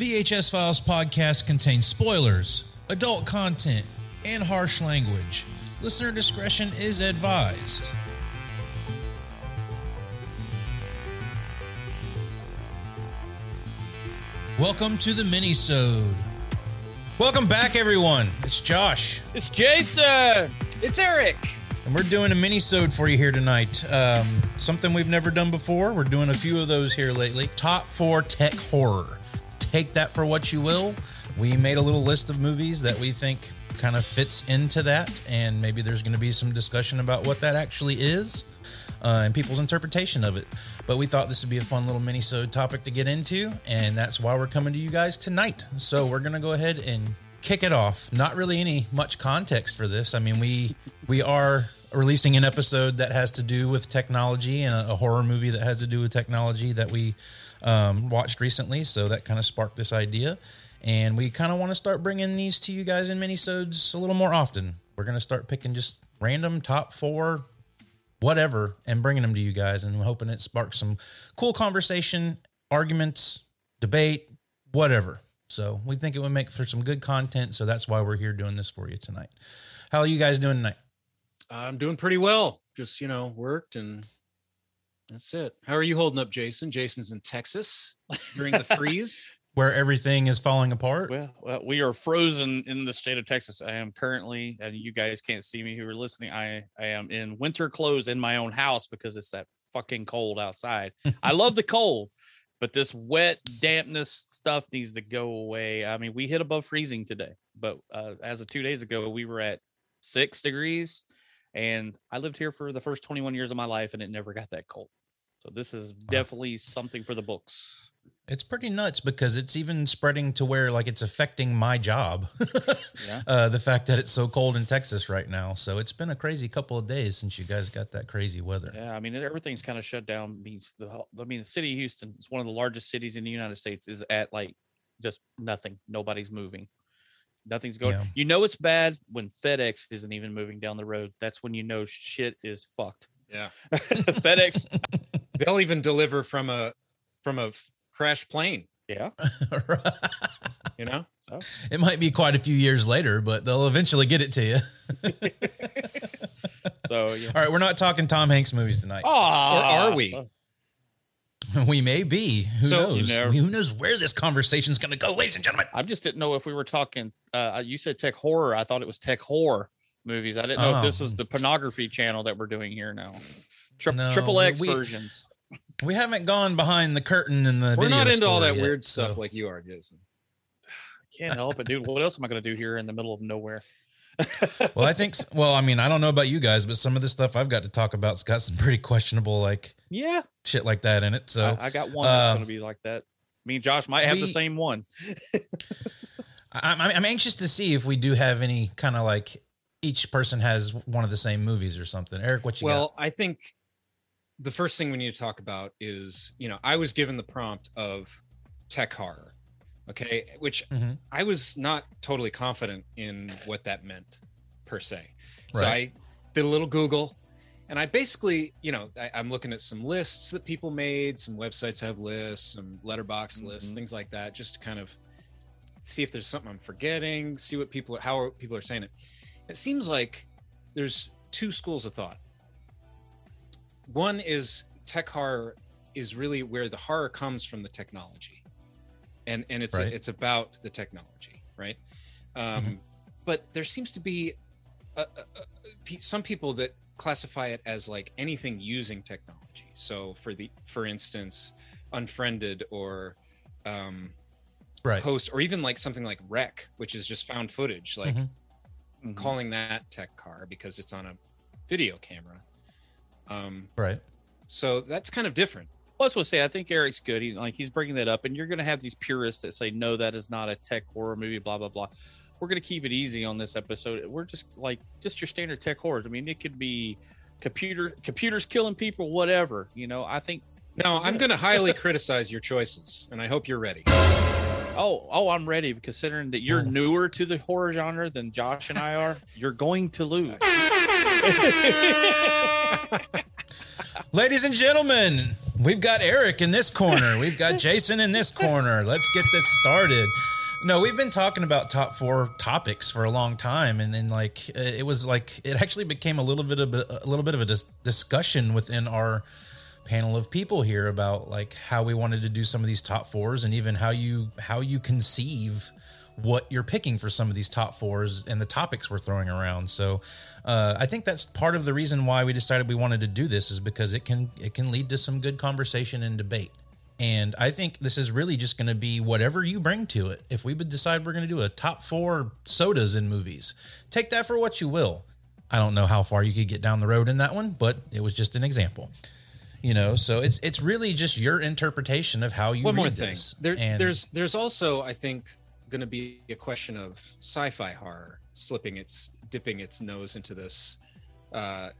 VHS Files podcast contains spoilers, adult content, and harsh language. Listener discretion is advised. Welcome to the mini-sode. Welcome back, everyone. It's Josh, It's Jason. It's Eric. and we're doing a mini-sode for you here tonight. Um, something we've never done before. We're doing a few of those here lately. Top four tech horror. Take that for what you will. We made a little list of movies that we think kind of fits into that, and maybe there's going to be some discussion about what that actually is uh, and people's interpretation of it. But we thought this would be a fun little mini-sode topic to get into, and that's why we're coming to you guys tonight. So we're going to go ahead and kick it off. Not really any much context for this. I mean, we we are releasing an episode that has to do with technology and a, a horror movie that has to do with technology that we um, watched recently. So that kind of sparked this idea. And we kind of want to start bringing these to you guys in minisodes a little more often. We're going to start picking just random top four whatever and bringing them to you guys and hoping it sparks some cool conversation arguments debate whatever so we think it would make for some good content so that's why we're here doing this for you tonight how are you guys doing tonight I'm doing pretty well. Just, you know, worked and that's it. How are you holding up, Jason? Jason's in Texas during the freeze. where everything is falling apart Well, well, we are frozen in the state of Texas. I am currently, and you guys can't see me who are listening. I, I am in winter clothes in my own house because it's that fucking cold outside. I love the cold, but this wet dampness stuff needs to go away. I mean, we hit above freezing today, but uh, as of two days ago, we were at six degrees, and I lived here for the first 21 years of my life, and it never got that cold. So this is definitely something for the books. it's pretty nuts because it's even spreading to where like it's affecting my job Yeah. uh, the fact that it's so cold in texas right now so it's been a crazy couple of days since you guys got that crazy weather Yeah, I mean everything's kind of shut down. Means the whole- I mean the city of Houston is one of the largest cities in the United States. Is at like just nothing. Nobody's moving. Nothing's going. Yeah. You know it's bad when FedEx isn't even moving down the road. That's when you know shit is fucked. Yeah. FedEx. They'll even deliver from a from a crashed plane, Yeah. you know? So it might be quite a few years later but they'll eventually get it to you so yeah. All right, we're not talking Tom Hanks movies tonight. Or are we? We may be. Who So- knows? You never- Who knows where this conversation's going to go, ladies and gentlemen? I just didn't know if we were talking. Uh, you said tech horror. I thought it was tech horror movies. I didn't know if this Oh. was the pornography channel that we're doing here now. Tri- No, Triple X we- versions. We haven't gone behind the curtain in the. We're not into all that yet, weird so- stuff like you are, Jason. I can't help it, dude. What else am I going to do here in the middle of nowhere? well, I think. Well, I mean, I don't know about you guys, but some of the stuff I've got to talk about's got some pretty questionable like Yeah, shit like that in it. So I, I got one that's uh, going to be like that. Me and Josh might have the same one. I, I'm, I'm anxious to see if we do have any kind of like each person has one of the same movies or something. Eric, what you got? Well, I think the first thing we need to talk about is, you know, I was given the prompt of tech horror. Okay. Which Mhm. I was not totally confident in what that meant per se. So Right. I did a little Google and I basically, you know, I, I'm looking at some lists that people made, some websites have lists, some Letterboxd lists, Mhm. things like that, just to kind of see if there's something I'm forgetting, see what people, how people are saying it. It seems like there's two schools of thought. One is tech horror is really where the horror comes from the technology, and and it's Right. it's about the technology, right? Um, Mhm. But there seems to be a, a, a, some people that classify it as like anything using technology. So for the for instance, unfriended or um, right. post or even like something like REC, which is just found footage, like Mhm. Mhm. calling that tech horror because it's on a video camera. Um, Right. so that's kind of different. Plus, we'll say, I think Eric's good. He's like he's bringing that up, and you're going to have these purists that say, "No, that is not a tech horror movie." Blah blah blah. We're going to keep it easy on this episode. We're just like just your standard tech horrors. I mean, it could be computer computers killing people, whatever. You know, I think. No, I'm going to highly criticize your choices, and I hope you're ready. Oh, oh, I'm ready. Considering that you're Oh. newer to the horror genre than Josh and I are, you're going to lose. Ladies and gentlemen, we've got Eric in this corner. We've got Jason in this corner. Let's get this started. No, we've been talking about top four topics for a long time, and then like it was like it actually became a little bit of a, little bit of a dis- discussion within our panel of people here about like how we wanted to do some of these top fours, and even how you how you conceive what you're picking for some of these top fours and the topics we're throwing around. So uh, I think that's part of the reason why we decided we wanted to do this is because it can it can lead to some good conversation and debate. And I think this is really just going to be whatever you bring to it. If we would decide we're going to do a top four sodas in movies, take that for what you will. I don't know how far you could get down the road in that one, but it was just an example. You know, so it's it's really just your interpretation of how you One read more thing. this. There, And- there's there's also I think going to be a question of sci-fi horror slipping its dipping its nose into this uh,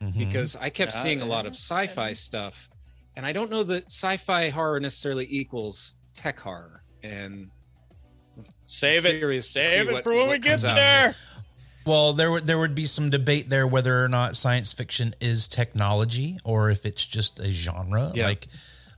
Mhm. because I kept Yeah, seeing a lot of sci-fi stuff, and I don't know that sci-fi horror necessarily equals tech horror. And Save it. curious to see Save it what- for when we get comes out. there. Well, there would there would be some debate there whether or not science fiction is technology or if it's just a genre. Yeah. Like,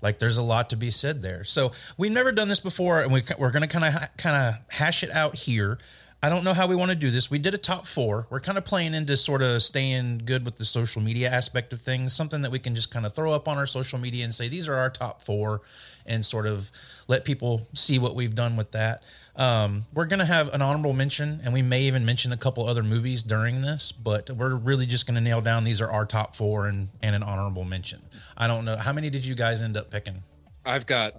like there's a lot to be said there. So we've never done this before, and we, we're going to kind of kind of hash it out here. I don't know how we want to do this. We did a top four. We're kind of playing into sort of staying good with the social media aspect of things, something that we can just kind of throw up on our social media and say these are our top four, and sort of let people see what we've done with that. Um, we're gonna have an honorable mention, and we may even mention a couple other movies during this, but we're really just gonna nail down these are our top four and and an honorable mention. I don't know how many did you guys end up picking. I've got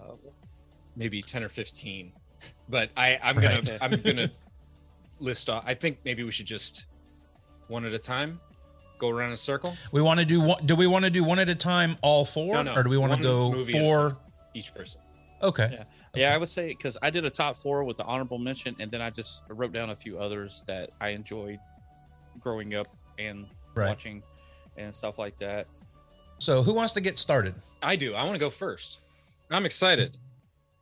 maybe ten or fifteen, but I I'm gonna I'm gonna list off. I think maybe we should just one at a time go around in a circle. We want to do one. Do we want to do one at a time, all four, No, no, or do we want to go four? Each person. Okay. Yeah. Yeah, I would say because I did a top four with the honorable mention, and then I just wrote down a few others that I enjoyed growing up and Right. watching and stuff like that. So who wants to get started? I do. I want to go first. I'm excited.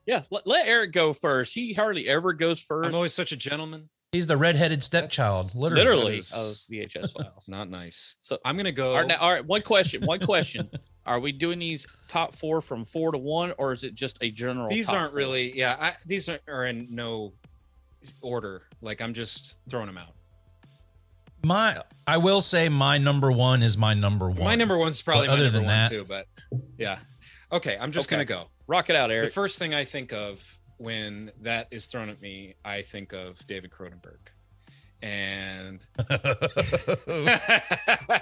Yeah, let, let Eric go first. He hardly ever goes first. I'm always such a gentleman. He's the redheaded stepchild, literally. literally of VHS files. Not nice. So I'm gonna go. All right, now, all right, one question. One question. Are we doing these top four from four to one, or is it just a general? these top aren't four? really. Yeah, I, these are, are in no order. Like I'm just throwing them out. My, I will say my number one is my number one. My number one's probably But my other number than one that- too. But yeah, okay. I'm just Okay. gonna go. Rock it out, Eric. The first thing I think of when that is thrown at me, I think of David Cronenberg, and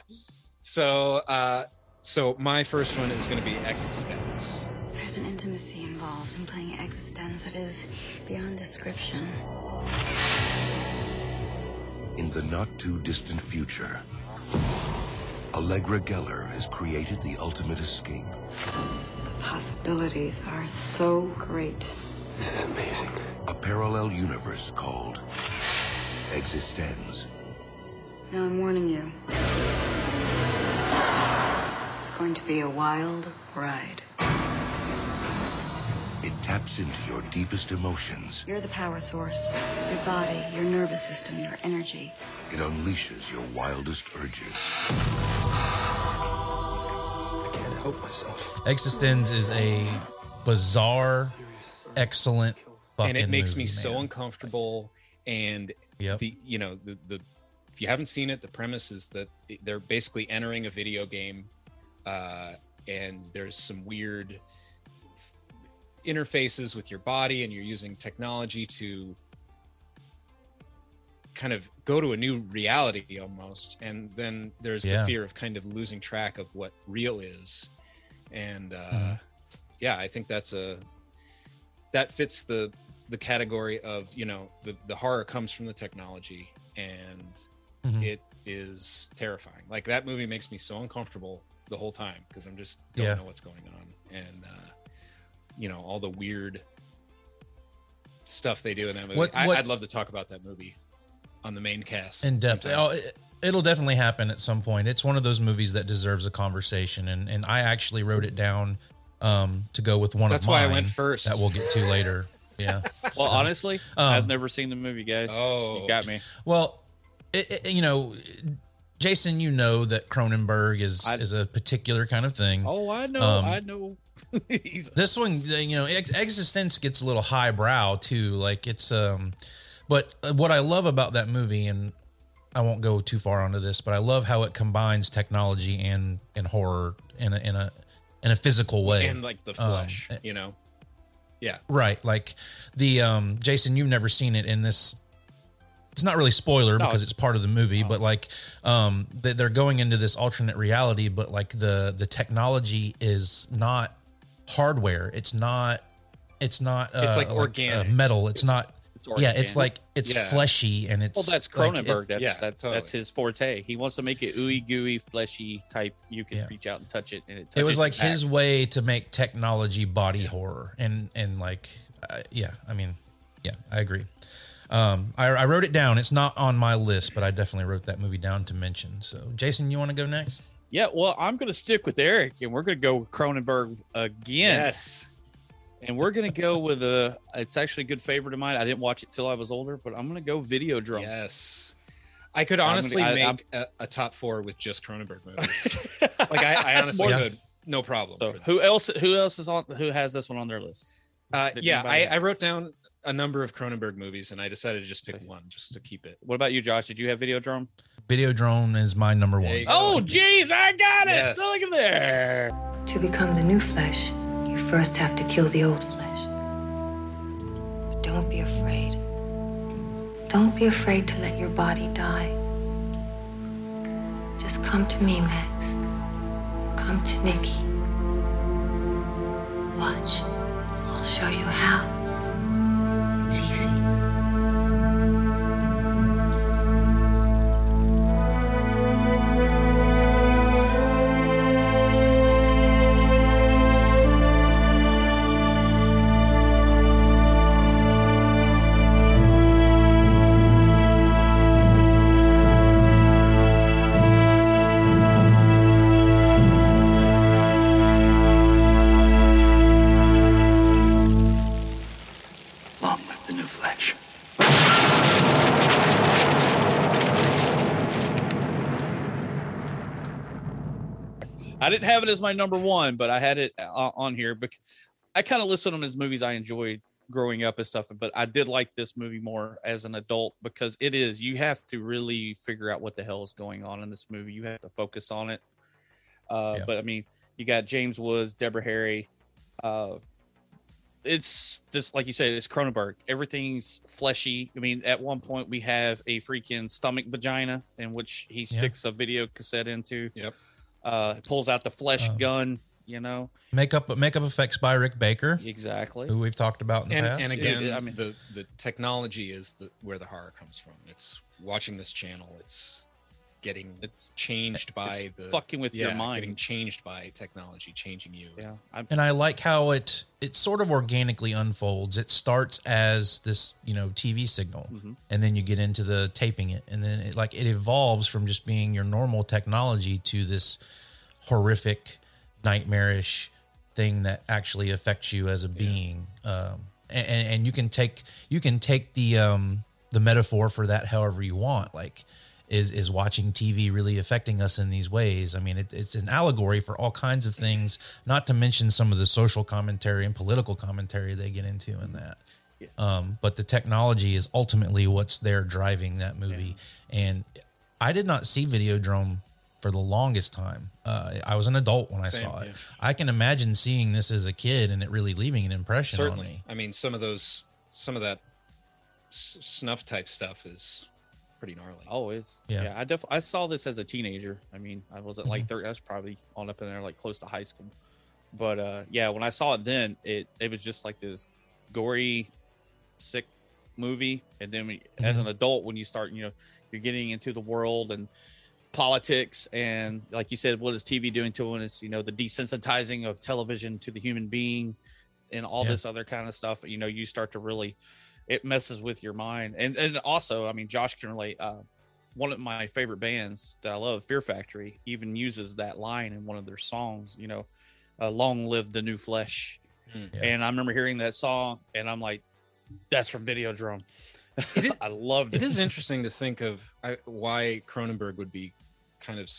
so uh, so my first one is going to be Existenz. There's an intimacy involved in playing Existenz that is beyond description. In the not too distant future, Allegra Geller has created the ultimate escape. The possibilities are so great. This is amazing. A parallel universe called Existenz. Now I'm warning you. It's going to be a wild ride. It taps into your deepest emotions. You're the power source. Your body, your nervous system, your energy. It unleashes your wildest urges. I can't help myself. Existenz is a bizarre, excellent fucking and it makes movie, me so man. uncomfortable and Yep. the you know the the if you haven't seen it the premise is that they're basically entering a video game uh and there's some weird interfaces with your body and you're using technology to kind of go to a new reality almost and then there's Yeah. the fear of kind of losing track of what real is and uh Mhm. yeah i think that's a that fits the the category of you know the the horror comes from the technology and Mhm. it is terrifying like that movie makes me so uncomfortable the whole time because i'm just don't Yeah. know what's going on and uh you know all the weird stuff they do in that movie What- I, what- i'd love to talk about that movie on the main cast in depth. sometime. Oh, it, it'll definitely happen at some point. It's one of those movies that deserves a conversation, and and I actually wrote it down um, to go with one That's of why I went first. That we'll get to later. Yeah. Well, So- honestly, Um, I've never seen the movie, guys. Oh. you got me. Well, it, it- you know, Jason, you know that Cronenberg is I- is a particular kind of thing. Oh, I know, Um, I know. This one, you know, Ex- Existenz gets a little highbrow too. Like it's, um, but uh, what I love about that movie, and I won't go too far onto this, but I love how it combines technology and and horror in a in a in a physical way. and like the Um, flesh, you know. Yeah, Right. Like the um Jason, you've never seen it in this it's not really spoiler No. because it's part of the movie, but like um they- they're going into this alternate reality, but like the the technology is not hardware. It's not it's not uh, It's like uh, organic. metal. It's, It's- not it's yeah, it's like it's Yeah. fleshy and it's Well, that's like, it- Cronenberg. that's yeah, that's totally. that's his forte. He wants to make it ooey gooey, fleshy type. You can Yeah. reach out and touch it, and it. it was like back. his way to make technology body horror and and like uh, yeah i mean yeah i agree um I, I wrote it down it's not on my list but i definitely wrote that movie down to mention so jason you want to go next Yeah, well, I'm going to stick with Eric, and we're going to go with Cronenberg again. yes, And we're going to go with a. It's actually a good favorite of mine. I didn't watch it till I was older, but I'm going to go Videodrome. yes. I could I'm gonna- honestly I- make a a top four with just Cronenberg movies. like I, I honestly Yeah. could, no problem. So who else? Who else is on? Who has this one on their list? Uh, yeah, I, I wrote down a number of Cronenberg movies, and I decided to just pick one, just to keep it. What about you, Josh? Did you have Video Drum? Videodrome is my number There one you go. Oh, jeez, I got it. Yes. Look at there. To become the new flesh, you first have to kill the old flesh. But don't be afraid. Don't be afraid to let your body die. Just come to me, Max. Come to Nikki. Watch. I'll show you how. It's easy. As my number one, but I had it uh, on here. But I kind of listed them as movies I enjoyed growing up and stuff. But I did like this movie more as an adult because it is you have to really figure out what the hell is going on in this movie. You have to focus on it. Uh, Yeah. But I mean, you got James Woods, Deborah Harry. Uh, it's just like you said, it's Cronenberg. Everything's fleshy. I mean, at one point we have a freaking stomach vagina in which he sticks a video cassette into. Yep. Uh, pulls out the flesh Um, gun. You know makeup makeup effects by rick baker exactly. who we've talked about in the And, past and Yeah, again, I mean- the the technology is the where the horror comes from. It's watching this channel. It's getting It's changed by it's the fucking with your mind. getting changed by technology, changing you. Yeah, I'm, and I like how it it sort of organically unfolds. It starts as this, you know, TV signal, Mhm. and then you get into the taping it, and then it like it evolves from just being your normal technology to this horrific, nightmarish thing that actually affects you as a being. Um, and, and you can take you can take the um the metaphor for that however you want. Like is is watching TV really affecting us in these ways? I mean, it, it's an allegory for all kinds of things. Not to mention some of the social commentary and political commentary they get into in that. Um, but the technology is ultimately what's there driving that movie. And I did not see Videodrome for the longest time. Uh, I was an adult when I Same, saw it. yeah. I can imagine seeing this as a kid and it really leaving an impression on me. I mean, some of those, some of that s- snuff type stuff is pretty gnarly. oh, it's Yeah. yeah. I def I saw this as a teenager. I mean, I wasn't Mm-hmm. like thirty. I was probably on up in there, like close to high school. But uh, yeah, when I saw it then, it it was just like this gory, sick movie. And then we, as Mm-hmm. an adult, when you start, you know, you're getting into the world and politics and like you said what is tv doing to it it's you know the desensitizing of television to the human being and all Yeah. this other kind of stuff you know you start to really it messes with your mind and and also i mean josh can relate uh one of my favorite bands that i love fear factory even uses that line in one of their songs you know uh, long live the new flesh Mm. Yeah. and i remember hearing that song and i'm like that's from videodrome It is- i loved it It is interesting to think of uh, why Cronenberg would be kind of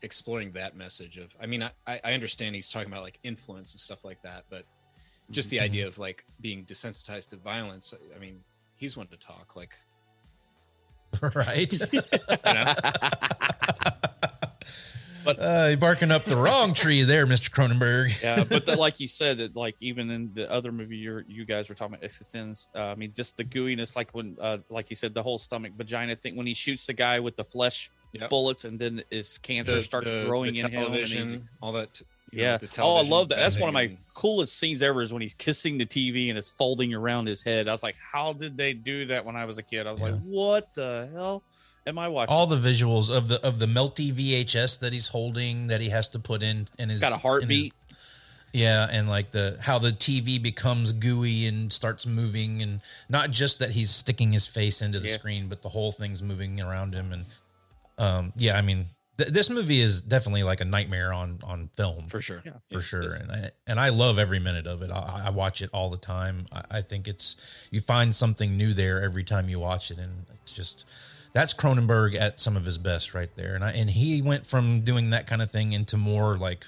exploring that message of i mean I, I I understand he's talking about like influence and stuff like that but just the idea of like being desensitized to violence i mean he's one to talk like right? but uh, you're barking up the wrong tree there, Mr. Cronenberg. yeah, but the, like you said, it, like even in the other movie you you guys were talking about Existenz. Uh, I mean, just the gooiness, like when, uh, like you said, the whole stomach vagina thing when he shoots the guy with the flesh Yep. bullets, and then his cancer starts growing in him. And all that you know, yeah. the Oh, I love that. That's one of my coolest scenes ever. Is when he's kissing the TV and it's folding around his head. I was like, how did they do that when I was a kid? I was like, what the hell am I watching? All the visuals of the of the melty VHS that he's holding that he has to put in in his got a his- heartbeat. Yeah, and like the how the TV becomes gooey and starts moving, and not just that he's sticking his face into the Yeah. screen, but the whole thing's moving around him. And um, yeah, I mean, th- this movie is definitely like a nightmare on on film for sure Yeah. for sure. And I and I love every minute of it. I, I watch it all the time. I, I think it's you find something new there every time you watch it, and it's just that's Cronenberg at some of his best right there. And I and he went from doing that kind of thing into more like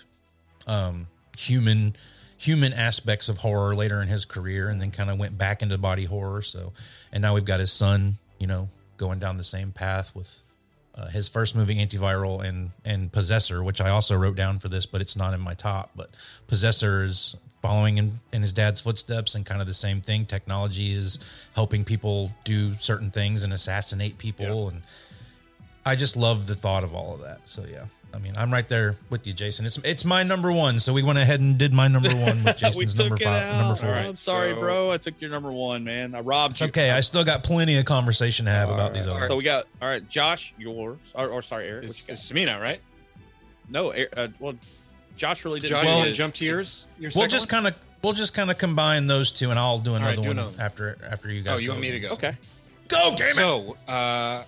um human human aspects of horror later in his career and then kind of went back into body horror so and now we've got his son you know going down the same path with uh, his first movie antiviral and and possessor which i also wrote down for this but it's not in my top but possessor is following in, in his dad's footsteps and kind of the same thing. Technology is helping people do certain things and assassinate people. And I just love the thought of all of that. So yeah, I mean, I'm right there with you, Jason. It's it's my number one. So we went ahead and did my number one with we Jason's took number it five, out. number four. All right, I'm sorry, so- bro. I took your number one, man. I robbed It's you. okay. I still got plenty of conversation to have All about these right. others. So we got all right, Josh, yours, or, or sorry, Eric. it's, what you it's to me now right no, uh, well, Josh really didn't. josh do you wanna jump to yours your we'll just kind of we'll just kind of combine those two, and I'll do right, another do one another after after you guys. Oh, you want me to go? Okay. Go, damn it! So, uh,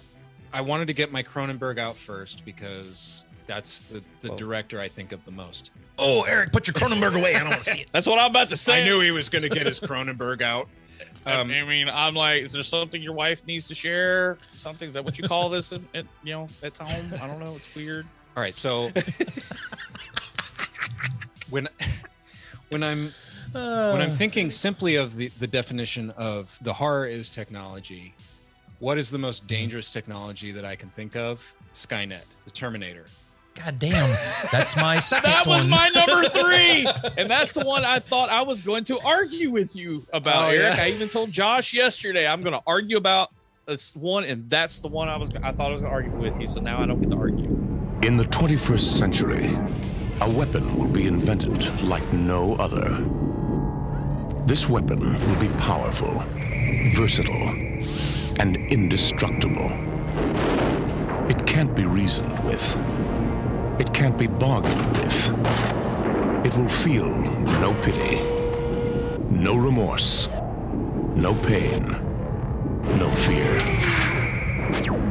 I wanted to get my Cronenberg out first because that's the, the director I think of the most. oh, Eric, put your Cronenberg away. I don't want to see it. That's what I'm about to say. I knew he was going to get his Cronenberg out. Um, I mean, I'm like, is there something your wife needs to share? Something is that what you call this? At, at, you know, at home? I don't know. It's weird. all right, so when when I'm when I'm thinking simply of the, the definition of the horror is technology, what is the most dangerous technology that I can think of? Skynet, the Terminator. God damn, that's my second That was one. my number three, and that's the one I thought I was going to argue with you about, Oh, Eric. yeah. I even told Josh yesterday I'm going to argue about this one, and that's the one I was. I thought I was going to argue with you. So now I don't get to argue. In the 21st century, a weapon will be invented like no other. This weapon will be powerful, versatile, and indestructible. It can't be reasoned with. It can't be bargained with. It will feel no pity, no remorse, no pain, no fear.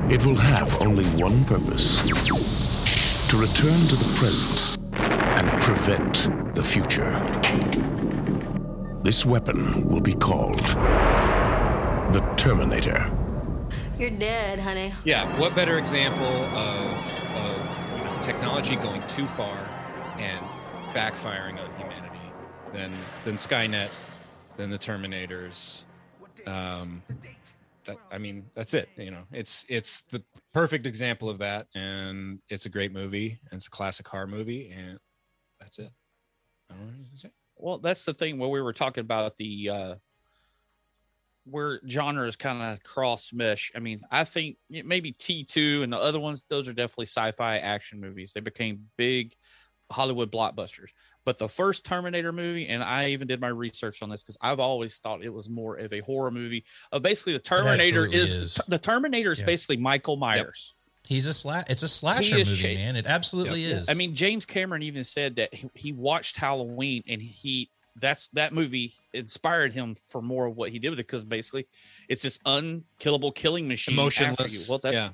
It will have only one purpose to return to the present and prevent the future. This weapon will be called the Terminator. You're dead, honey. Yeah, what better example of of you know technology going too far and backfiring on humanity than than Skynet, than the Terminators. Um, that, I mean, that's it. You know, it's it's the perfect example of that, and it's a great movie, and it's a classic horror movie, and that's it. Well, that's the thing where we were talking about the uh where genres kind of cross mesh. I mean, I think maybe T2 and the other ones, those are definitely sci-fi action movies. They became big Hollywood blockbusters. But the first Terminator movie, and I even did my research on this because I've always thought it was more of a horror movie. Uh, basically, the Terminator is, is. the Terminator is Yeah. basically Michael Myers. He's a sla- It's a slasher movie, cha- man. It absolutely is. I mean, James Cameron even said that he, he watched Halloween and he that's that movie inspired him for more of what he did with it because basically it's this unkillable killing machine. after you. Well, that's yeah.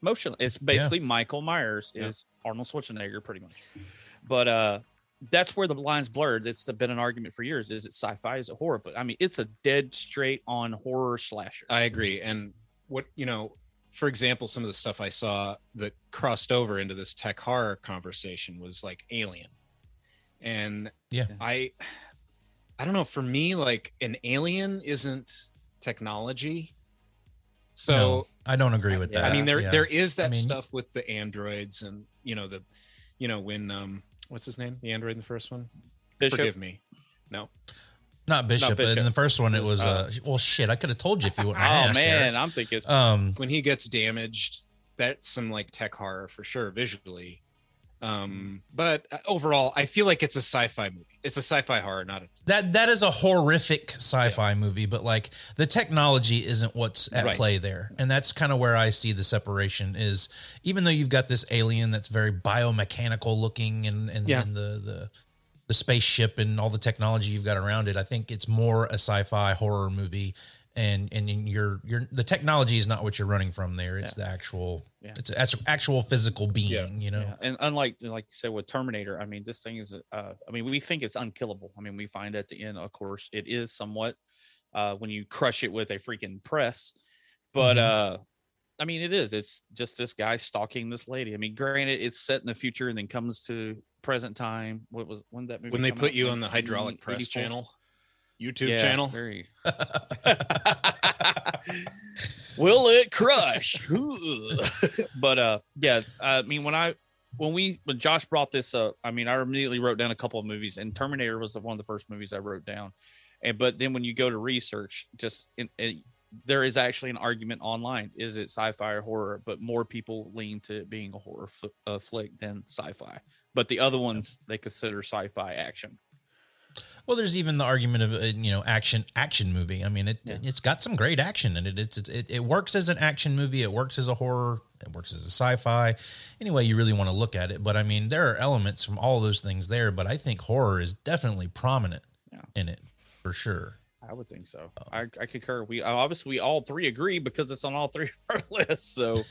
motion. It's basically Michael Myers Yeah. is Arnold Schwarzenegger, pretty much. But uh, that's where the lines blurred. It's been an argument for years. Is it sci-fi? Is it horror? But I mean, it's a dead straight on horror slasher. I agree. And what you know, for example, some of the stuff I saw that crossed over into this tech horror conversation was like Alien, and Yeah. I, I don't know. For me, like an alien isn't technology, so. No, I don't agree with that. I mean, there Yeah. there is that I mean- stuff with the androids and you know the, you know when um what's his name the android in the first one. Bishop. Forgive me. No. Not Bishop, but in the first one it was Uh, uh well shit, I could have told you if you wouldn't Oh have asked, man, Eric. I'm thinking. Um When he gets damaged, that's some like tech horror for sure visually. Um, but uh, overall, I feel like it's a sci-fi movie. It's a sci-fi horror, not a that that is a horrific sci-fi movie, but like the technology isn't what's at Right. play there. And that's kind of where I see the separation is even though you've got this alien that's very biomechanical looking and and, Yeah. and the the the spaceship and all the technology you've got around it, I think it's more a sci-fi horror movie and and you're you're the technology is not what you're running from there. It's the actual Yeah. it's it's actual physical being, you know. Yeah. And unlike like you said with Terminator, I mean, this thing is uh I mean, we think it's unkillable. I mean, we find at the end, of course, it is somewhat uh when you crush it with a freaking press. But Mhm. uh I mean it is. It's just this guy stalking this lady. I mean, granted, it's set in the future and then comes to present time. What was when that movie when they put out? you on the hydraulic press 1984? channel, YouTube Yeah, channel. Very. Will it crush? but uh, yeah. I mean, when I when we when Josh brought this up, I mean, I immediately wrote down a couple of movies, and Terminator was the, one of the first movies I wrote down. And but then when you go to research, just in, in, there is actually an argument online: is it sci-fi or horror? But more people lean to it being a horror f- uh, flick than sci-fi. But the other ones they consider sci-fi action. Well, there's even the argument of uh, you know action action movie. I mean, it it's got some great action and it. It's, it, it works as an action movie. It works as a horror. It works as a sci-fi. Anyway, you really want to look at it. But I mean, there are elements from all those things there. But I think horror is definitely prominent Yeah. in it for sure. I would think so. I, I concur. We obviously we all three agree because it's on all three of our lists. So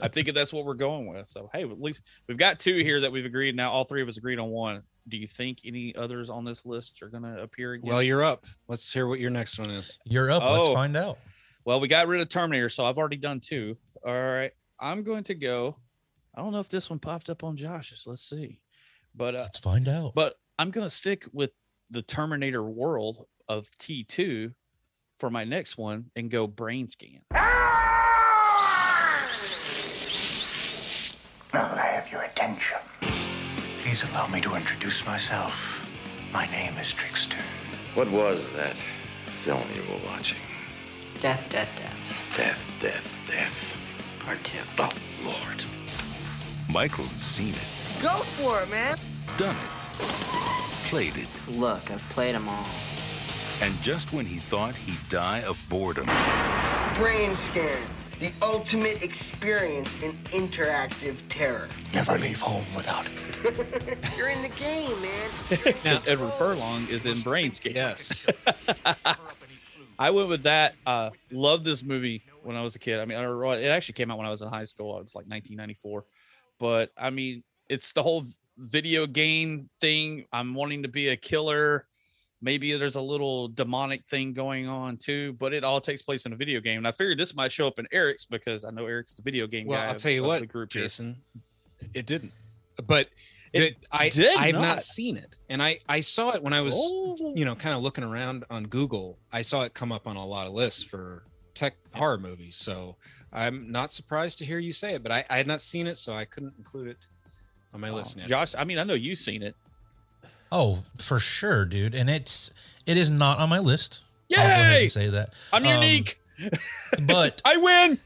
I think that's what we're going with. So hey, at least we've got two here that we've agreed. Now all three of us agreed on one. Do you think any others on this list are going to appear again? Well, you're up. Let's hear what your next one is. You're up. Let's Oh. find out. well, we got rid of Terminator, so I've already done two. All right, I'm going to go. I don't know if this one popped up on Josh's. Let's see, but uh, Let's find out. but I'm gonna stick with the Terminator world of T2 for my next one and go brain scan. Now that I have your attention, please allow me to introduce myself. My name is Trickster. What was that film you were watching? Death, death, death. Death, death, death. Part two. Oh, Lord. Michael's seen it, Go for it, man. done it, played it, Look, I've played them all. and just when he thought he'd die of boredom, Brain scan. The ultimate experience in interactive terror. Never leave home without it. You're in the game, man. Because Edward Furlong is in brain scan. Yes. I went with that. Uh, loved this movie when I was a kid. I mean, I, it actually came out when I was in high school. It was like 1994. But I mean, it's the whole video game thing. I'm wanting to be a killer. Maybe there's a little demonic thing going on too, but it all takes place in a video game. And I figured this might show up in Eric's because I know Eric's the video game well, guy. I'll tell you what, the group here. Jason, it didn't. But It the- I did I've not. not seen it, and I I saw it when I was Oh. you know kind of looking around on Google. I saw it come up on a lot of lists for tech horror movies. So I'm not surprised to hear you say it, but I, I had not seen it, so I couldn't include it on my Wow. list. Now. Josh, I mean, I know you've seen it. Oh, for sure, dude. And it's it is not on my list. I'll go ahead Yay! say that. I'm Um, unique. But I win.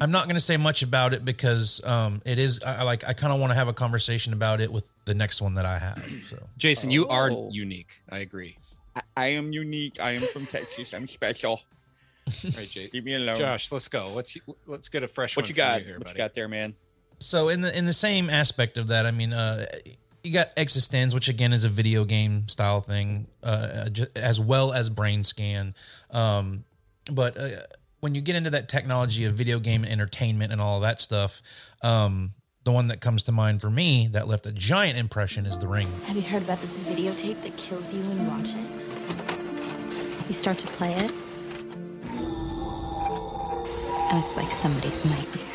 I'm not going to say much about it because um, it is I, I like I kind of want to have a conversation about it with the next one that I have. So Jason, you are Oh. unique. I agree. I, I am unique. I am from Texas. I'm special. All right, Jay. Leave me alone. Josh, let's go. Let's let's get a fresh what one you from got? here, what buddy. you got there, man? so in the in the same aspect of that, I mean, uh, you got Existenz, which again is a video game style thing, uh, as well as Brain Scan. Um, but uh, when you get into that technology of video game entertainment and all of that stuff, um, the one that comes to mind for me that left a giant impression is The Ring. Have you heard about this videotape that kills you when you watch it? You start to play it, and it's like somebody's nightmare.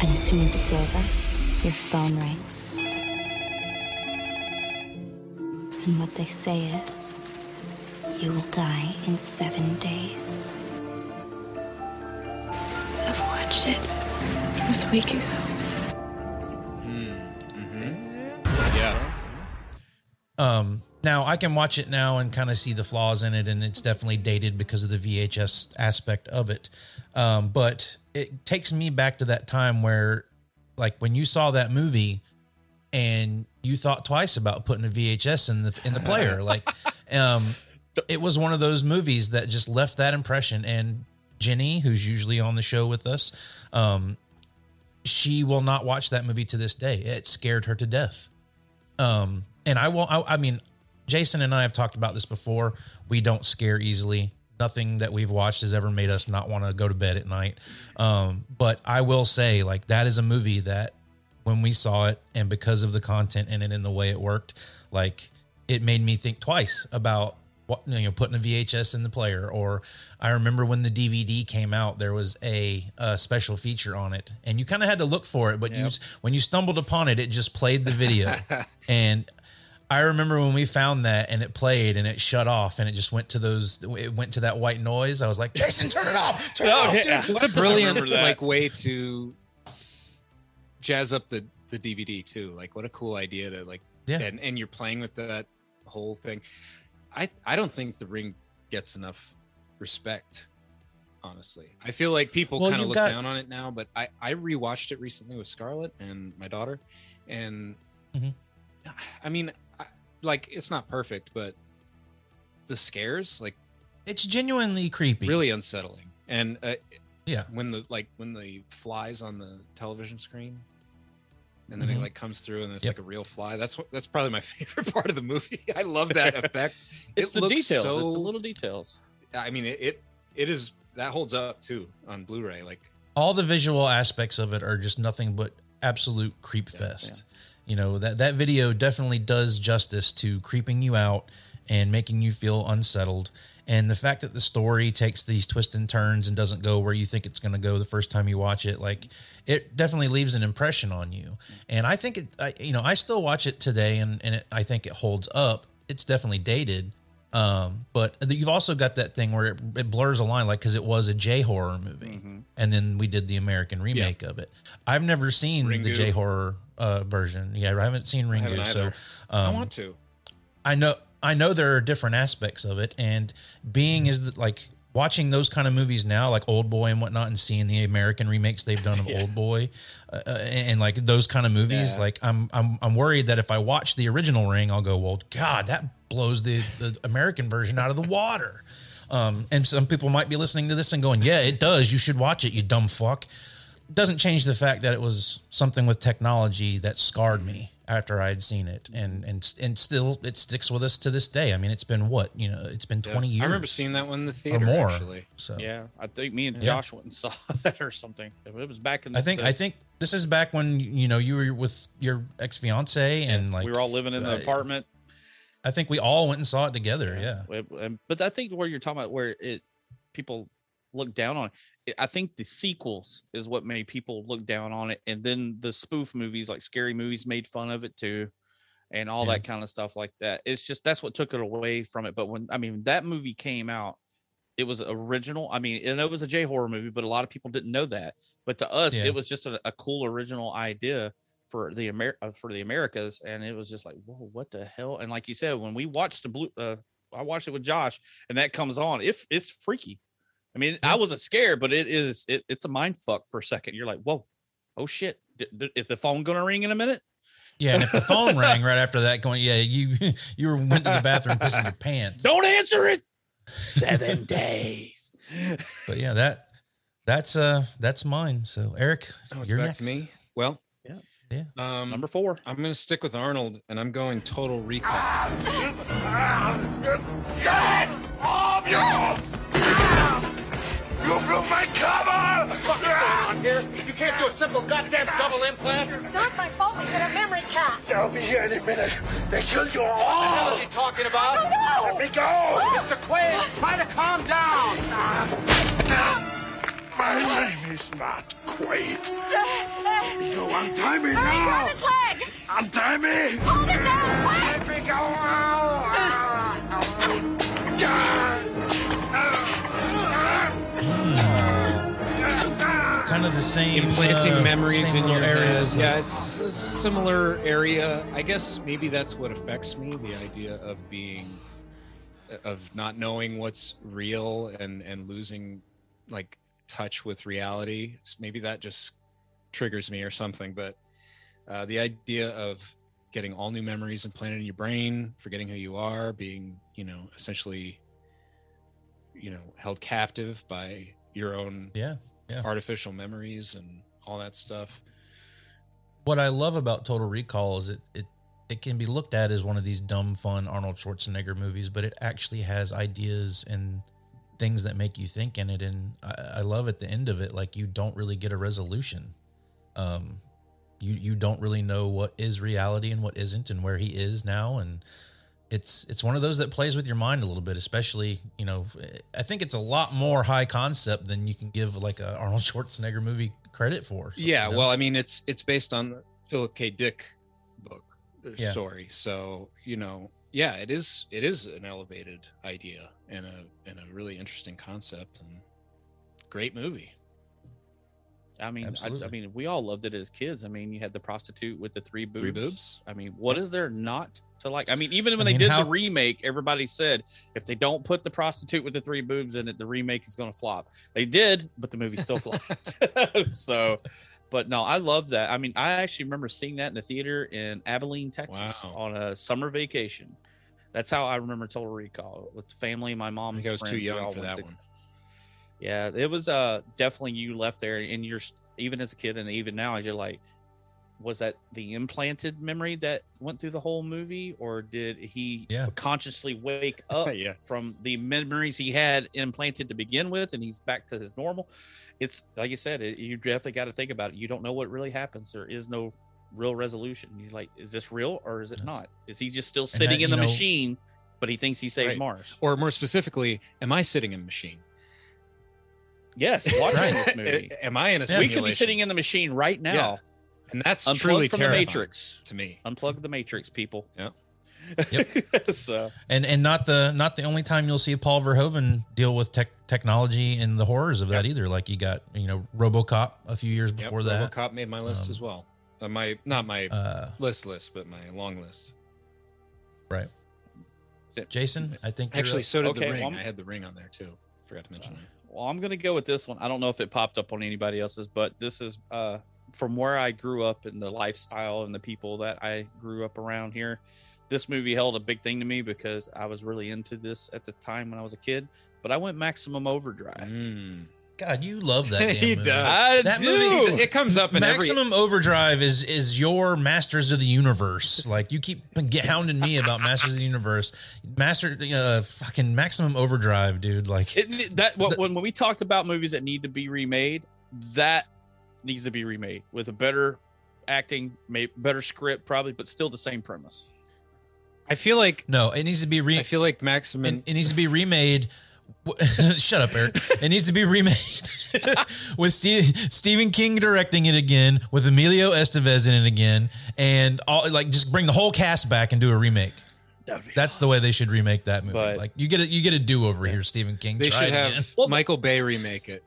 And as soon as it's over, your phone rings. And what they say is, you will die in seven days. I've watched it. It was a week ago. Yeah. Um, now I can watch it now and kind of see the flaws in it, and it's definitely dated because of the VHS aspect of it. Um, but it takes me back to that time where, like, when you saw that movie and you thought twice about putting a VHS in the in the player, like, um, it was one of those movies that just left that impression. And Jenny, who's usually on the show with us, um, she will not watch that movie to this day. It scared her to death. Um, and I will. I, I mean, Jason and I have talked about this before. We don't scare easily. Nothing that we've watched has ever made us not want to go to bed at night. Um, but I will say, like, that is a movie that when we saw it, and because of the content in it and the way it worked, like, it made me think twice about what you know putting a VHS in the player. Or I remember when the DVD came out, there was a, a special feature on it, and you kind of had to look for it. But you, when you stumbled upon it, it just played the video, and I remember when we found that and it played and it shut off and it just went to those it went to that white noise. I was like, Jason, turn it off. Turn it Oh, off, yeah. dude. What a brilliant like way to jazz up the the DVD too. Like what a cool idea to like Yeah. and and you're playing with that whole thing. I I don't think the ring gets enough respect. Honestly, I feel like people Well, kind of look got- down on it now, but I I rewatched it recently with Scarlett and my daughter, and Mhm. I mean, I, like it's not perfect, but the scares like It's genuinely creepy. really unsettling and uh, Yeah. when the like when the flies on the television screen and then Mhm. it like comes through and it's Yep. like a real fly that's what that's probably my favorite part of the movie i love that effect It's It the looks details. so- It's the little details. i mean it, it it is that holds up too on blu-ray like all the visual aspects of it are just nothing but absolute creep fest. You know, that that video definitely does justice to creeping you out and making you feel unsettled. And the fact that the story takes these twists and turns and doesn't go where you think it's going to go the first time you watch it, like it definitely leaves an impression on you. And I think it, I, you know, I still watch it today, and and it, I think it holds up. It's definitely dated, um, but you've also got that thing where it, it blurs a line, like because it was a J horror movie, and then we did the American remake of it. I've never seen the J horror uh, version. Yeah, I haven't seen Ringu, haven't so either. i um, want to I know I know there are different aspects of it, and being is that like watching those kind of movies now, like Old Boy and whatnot, and seeing the American remakes they've done of Old Boy, uh, uh, and, and, like those kind of movies, Yeah. like I'm I'm I'm worried that if I watch the original Ring, I'll go, well, God, that blows the, the American version out of the water. Um, and some people might be listening to this and going, yeah, it does. You should watch it, you dumb fuck. Doesn't change the fact that it was something with technology that scarred me after I had seen it, and and and still it sticks with us to this day. I mean, it's been what you know, it's been Yeah. twenty years. i remember seeing that one in the theater or more. actually So Yeah, I think me and Yeah. Josh went and saw that or something. It was back in. The, I think the- I think this is back when you know you were with your ex fiance and like we were all living in the uh, apartment. I think we all went and saw it together. Yeah, It- um, But I think where you're talking about where it people look down on it, I think the sequels is what made people look down on it, and then the spoof movies like scary movies made fun of it too, and all Yeah. that kind of stuff like that. It's just that's what took it away from it. But when I mean that movie came out, it was original. I mean, and it was a J horror movie, but a lot of people didn't know that. But to us, Yeah. it was just a, a cool original idea for the Amer- uh, for the Americas, and it was just like, whoa, what the hell? And like you said, when we watched the blue, uh, I watched it with Josh, and that comes on, if it's freaky. I mean, I wasn't scared, but it is it, it's a mind fuck for a second. You're like, whoa, oh shit, D- d- is the phone gonna ring in a minute? yeah. And if the phone rang right after that, going, yeah, you you went to the bathroom pissing your pants. Don't answer it. Seven days. But yeah, that that's uh that's mine. So Eric, oh, it's you're back next. to me well Yeah. Yeah. um Number four. i'm gonna stick with arnold and i'm going total recall Get off you! You blew my cover! What the fuck is going on here? You can't do a simple goddamn double implant. It's not my fault we got a memory cap. They'll be here any minute. They killed you all. What the hell is he talking about? I don't know. Let me go! Mr. Quaid, try to calm down. Ah. My name is not Quaid. You untie me Hurry, now. grab his leg! Untie me. Hold it down, quick! Let me go. Kind of the same implanting uh, memories same in your areas. Yeah, it's a similar area. I guess maybe that's what affects me. The idea of being, of not knowing what's real and and losing, like touch with reality. Maybe that just triggers me or something. But uh, the idea of getting all new memories implanted in your brain, forgetting who you are, being you know essentially, you know, held captive by your own yeah, yeah. artificial memories and all that stuff. what I love about Total Recall is it it it can be looked at as one of these dumb fun Arnold Schwarzenegger movies, but it actually has ideas and things that make you think in it. And I, I love at the end of it, like you don't really get a resolution. Um, you you don't really know what is reality and what isn't, and where he is now, and it's it's one of those that plays with your mind a little bit, especially you know. I think it's a lot more high concept than you can give like a Arnold Schwarzenegger movie credit for. So, yeah, you know? well, I mean, it's it's based on the Philip K. Dick book uh, Yeah. story, so you know, yeah, it is it is an elevated idea and a and a really interesting concept and great movie. I mean, I, I mean, we all loved it as kids. I mean, you had the prostitute with the three boobs. Three boobs? I mean, what is there not to like? I mean, even when I they mean, did how- the remake, everybody said if they don't put the prostitute with the three boobs in it, the remake is going to flop. They did, but the movie still flopped. so, but no, I love that. I mean, I actually remember seeing that in the theater in Abilene, Texas, Wow. on a summer vacation. That's how I remember Total Recall with family. My I mom's. think I was too young for that to- one. Yeah, it was uh definitely you left there, and you're even as a kid, and even now, you're like, was that the implanted memory that went through the whole movie, or did he Yeah. consciously wake up Yeah. from the memories he had implanted to begin with, and he's back to his normal? It's like you said, it, you definitely got to think about it. You don't know what really happens. There is no real resolution. You're like, is this real or is it not? Is he just still sitting that, in the know- machine, but he thinks he saved Right. Mars? Or more specifically, am I sitting in a machine? Yes, watching Right. this movie. am I in a simulation? we could be sitting in the machine right now. Yeah. and that's Unplug truly from the terrifying Matrix. to me. Unplug the Matrix, people. Yeah. so and and not the not the only time you'll see Paul Verhoeven deal with tech technology and the horrors of that either. Like you got you know RoboCop a few years Yep, before that. RoboCop made my list Um, as well. Uh, my not my Uh, list list, but my long list. right. Jason, I think you're Actually, so did Okay, the ring. well, I'm- I had the ring on there too. Forgot to mention that. Well, I'm gonna go with this one. I don't know if it popped up on anybody else's, but this is uh from where I grew up and the lifestyle and the people that I grew up around here. This movie held a big thing to me because I was really into this at the time when I was a kid. But I went Maximum Overdrive. Mm. God, you love that. Damn He movie. does. I That do. movie- It comes up in every Maximum Overdrive is is your Masters of the Universe. Like you keep hounding me about Masters of the Universe. Master, uh, fucking Maximum Overdrive, dude. Like It, that what, when, when we talked about movies that need to be remade, that needs to be remade with a better acting, may, better script, probably, but still the same premise. I feel like no, it needs to be re. I feel like Maximum. it, it needs to be remade. Shut up, Eric. It needs to be remade with Steve, Stephen King directing it again, with Emilio Estevez in it again, and all like just bring the whole cast back and do a remake. That's the way they should remake that movie. But- like you get a you get a do over here, Stephen King. they Try should it have again. Michael Bay remake it.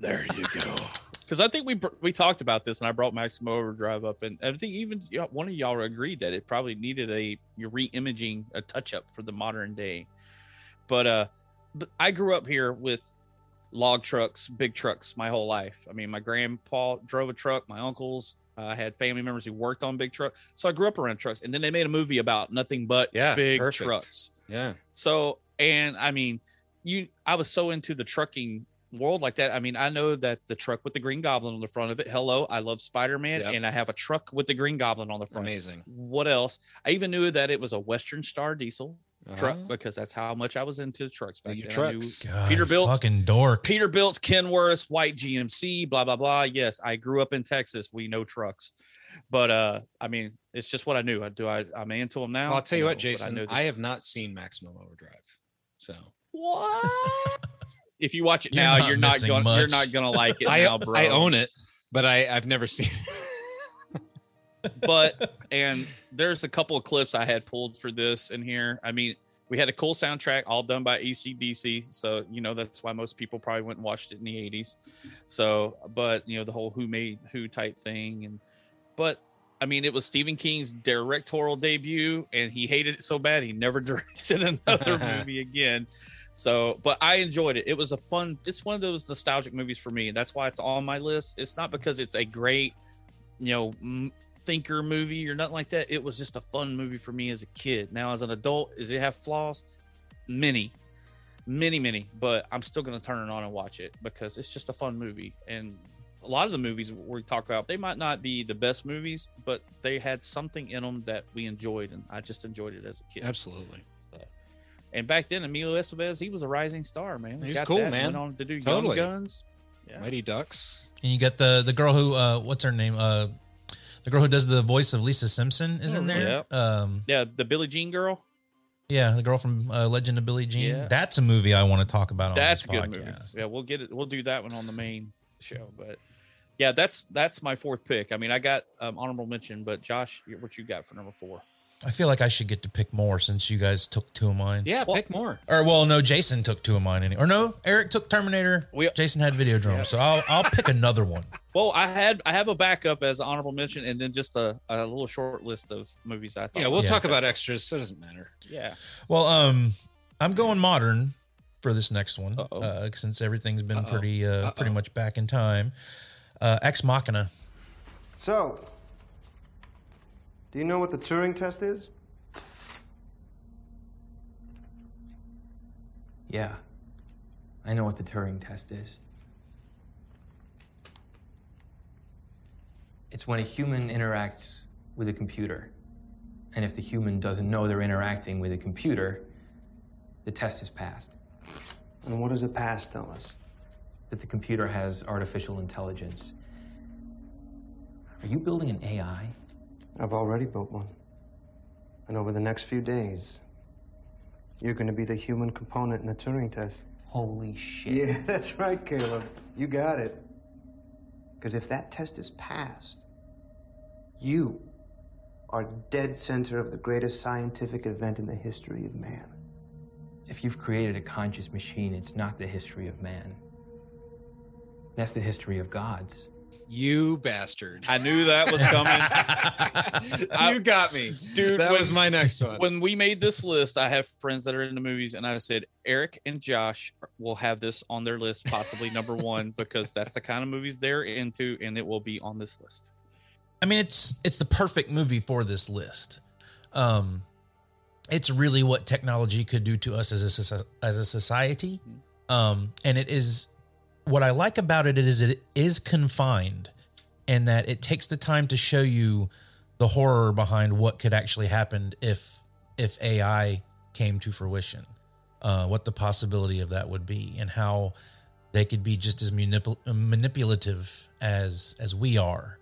There you go. Because I think we we talked about this, and I brought Maximum Overdrive up, and I think even y- one of y'all agreed that it probably needed a re-imaging, a touch-up for the modern day. But uh, but I grew up here with log trucks, big trucks, my whole life. I mean, my grandpa drove a truck, my uncles. uh, I had family members who worked on big trucks, so I grew up around trucks. And then they made a movie about nothing but Yeah, big perfect. trucks. Yeah. So, and I mean, you, I was so into the trucking world like that. I mean, I know that the truck with the Green Goblin on the front of it. Hello, I love Spider Man, Yep. and I have a truck with the Green Goblin on the front. Amazing. What else? I even knew that it was a Western Star diesel truck Uh-huh. because that's how much I was into trucks back Your then. I knew trucks. God, Peterbilt, fucking dork. Peterbilt's, Kenworth, White GMC, blah blah blah. Yes, I grew up in Texas. We know trucks, but uh, I mean, it's just what I knew. I do. I I'm into them now. Well, I'll tell you know, what, but Jason. know I, have not seen Maximum Overdrive, so what? if you watch it You're now, not you're not missing going. You're not going to like it I, now, bro. I own it, but I, I've never seen it. But and there's a couple of clips I had pulled for this in here. I mean, we had a cool soundtrack all done by ACDC, so you know that's why most people probably went and watched it in the 80s. So, but you know the whole who made who type thing, and but I mean it was Stephen King's directorial debut, and he hated it so bad he never directed another movie again. So, but I enjoyed it. It was a fun. It's one of those nostalgic movies for me, and that's why it's on my list. It's not because it's a great, you know, m- thinker movie or nothing like that. It was just a fun movie for me as a kid. Now, as an adult, does it have flaws? Many, many, many. But I'm still going to turn it on and watch it because it's just a fun movie. And a lot of the movies we talk about, they might not be the best movies, but they had something in them that we enjoyed, and I just enjoyed it as a kid. Absolutely. So, and back then, Emilio Estevez, he was a rising star, man. He's Got cool, that man. Went on to do Totally. Young Guns. Yeah. Mighty Ducks. And you got the the girl who uh what's her name? Uh the girl who does the voice of Lisa Simpson is in there. Yep. Um Yeah, the Billie Jean girl. yeah, the girl from uh, Legend of Billie Jean. Yeah. That's a movie I want to talk about on That's a good podcast. movie. Yeah, we'll get it. We'll do that one on the main show. But yeah, that's that's my fourth pick. I mean, I got um, honorable mention, but Josh, what you got for number four? I feel like I should get to pick more since you guys took two of mine. Yeah, pick more. Or well, no, Jason took two of mine. Any- or no, Eric took Terminator. We- Jason had Videodrome, so I'll I'll pick another one. Well, I had I have a backup as honorable mention, and then just a, a little short list of movies I thought. Yeah, we'll Yeah. talk about extras, so it doesn't matter. Yeah, Well, um, I'm going modern for this next one Uh-oh. uh, since everything's been Uh-oh. pretty uh, pretty Uh-oh. much back in time. Uh, Ex Machina. So, do you know what the Turing test is? Yeah. I know what the Turing test is. It's when a human interacts with a computer. And if the human doesn't know they're interacting with a computer, the test is passed. And what does the past tell us? That the computer has artificial intelligence. Are you building an AI? I've already built one. And over the next few days, you're going to be the human component in the Turing test. Holy shit. Yeah, that's right, Caleb. You got it. Because if that test is passed, you are dead center of the greatest scientific event in the history of man. If you've created a conscious machine, it's not the history of man. That's the history of gods. You bastard. I knew that was coming. you got me. dude. That when- was my next one. When we made this list, I have friends that are in the movies, and I said Eric and Josh will have this on their list, possibly number one, because that's the kind of movies they're into, and it will be on this list. I mean, it's it's the perfect movie for this list. Um, it's really what technology could do to us as a as a society, um, and it is what I like about it is it is confined, and that it takes the time to show you the horror behind what could actually happen if if AI came to fruition, uh, what the possibility of that would be, and how they could be just as manipul- manipulative as as we are.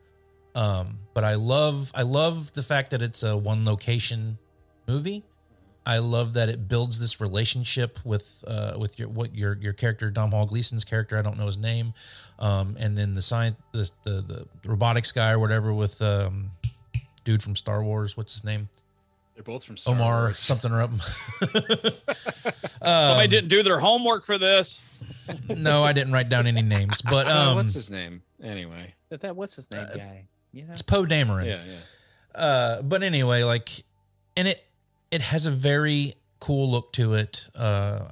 Um, but I love I love the fact that it's a one location movie. I love that it builds this relationship with uh, with your what your your character Domhnall Gleeson's character I don't know his name, um, and then the science the, the the robotics guy or whatever with um, dude from Star Wars what's his name They're both from Star Omar Wars. something or up. Somebody didn't do their homework for this. no, I didn't write down any names, but So, um, what's his name? Anyway. That, that what's his name, guy? Yeah, It's Poe Dameron. Yeah, yeah. Uh, but anyway, like, and it it has a very cool look to it. Uh,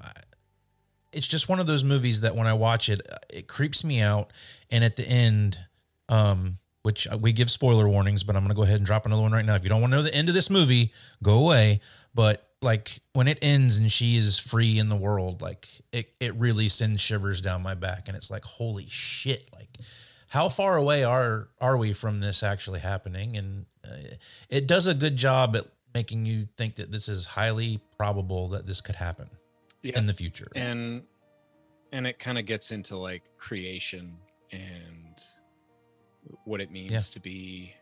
it's just one of those movies that when I watch it, it creeps me out. And at the end, um, which we give spoiler warnings, but I'm gonna go ahead and drop another one right now. If you don't want to know the end of this movie, go away. But like when it ends and she is free in the world, like it it really sends shivers down my back, and it's like holy shit, like how far away are are we from this actually happening and uh, it does a good job at making you think that this is highly probable that this could happen Yeah. in the future and and it kind of gets into like creation and what it means Yeah. to be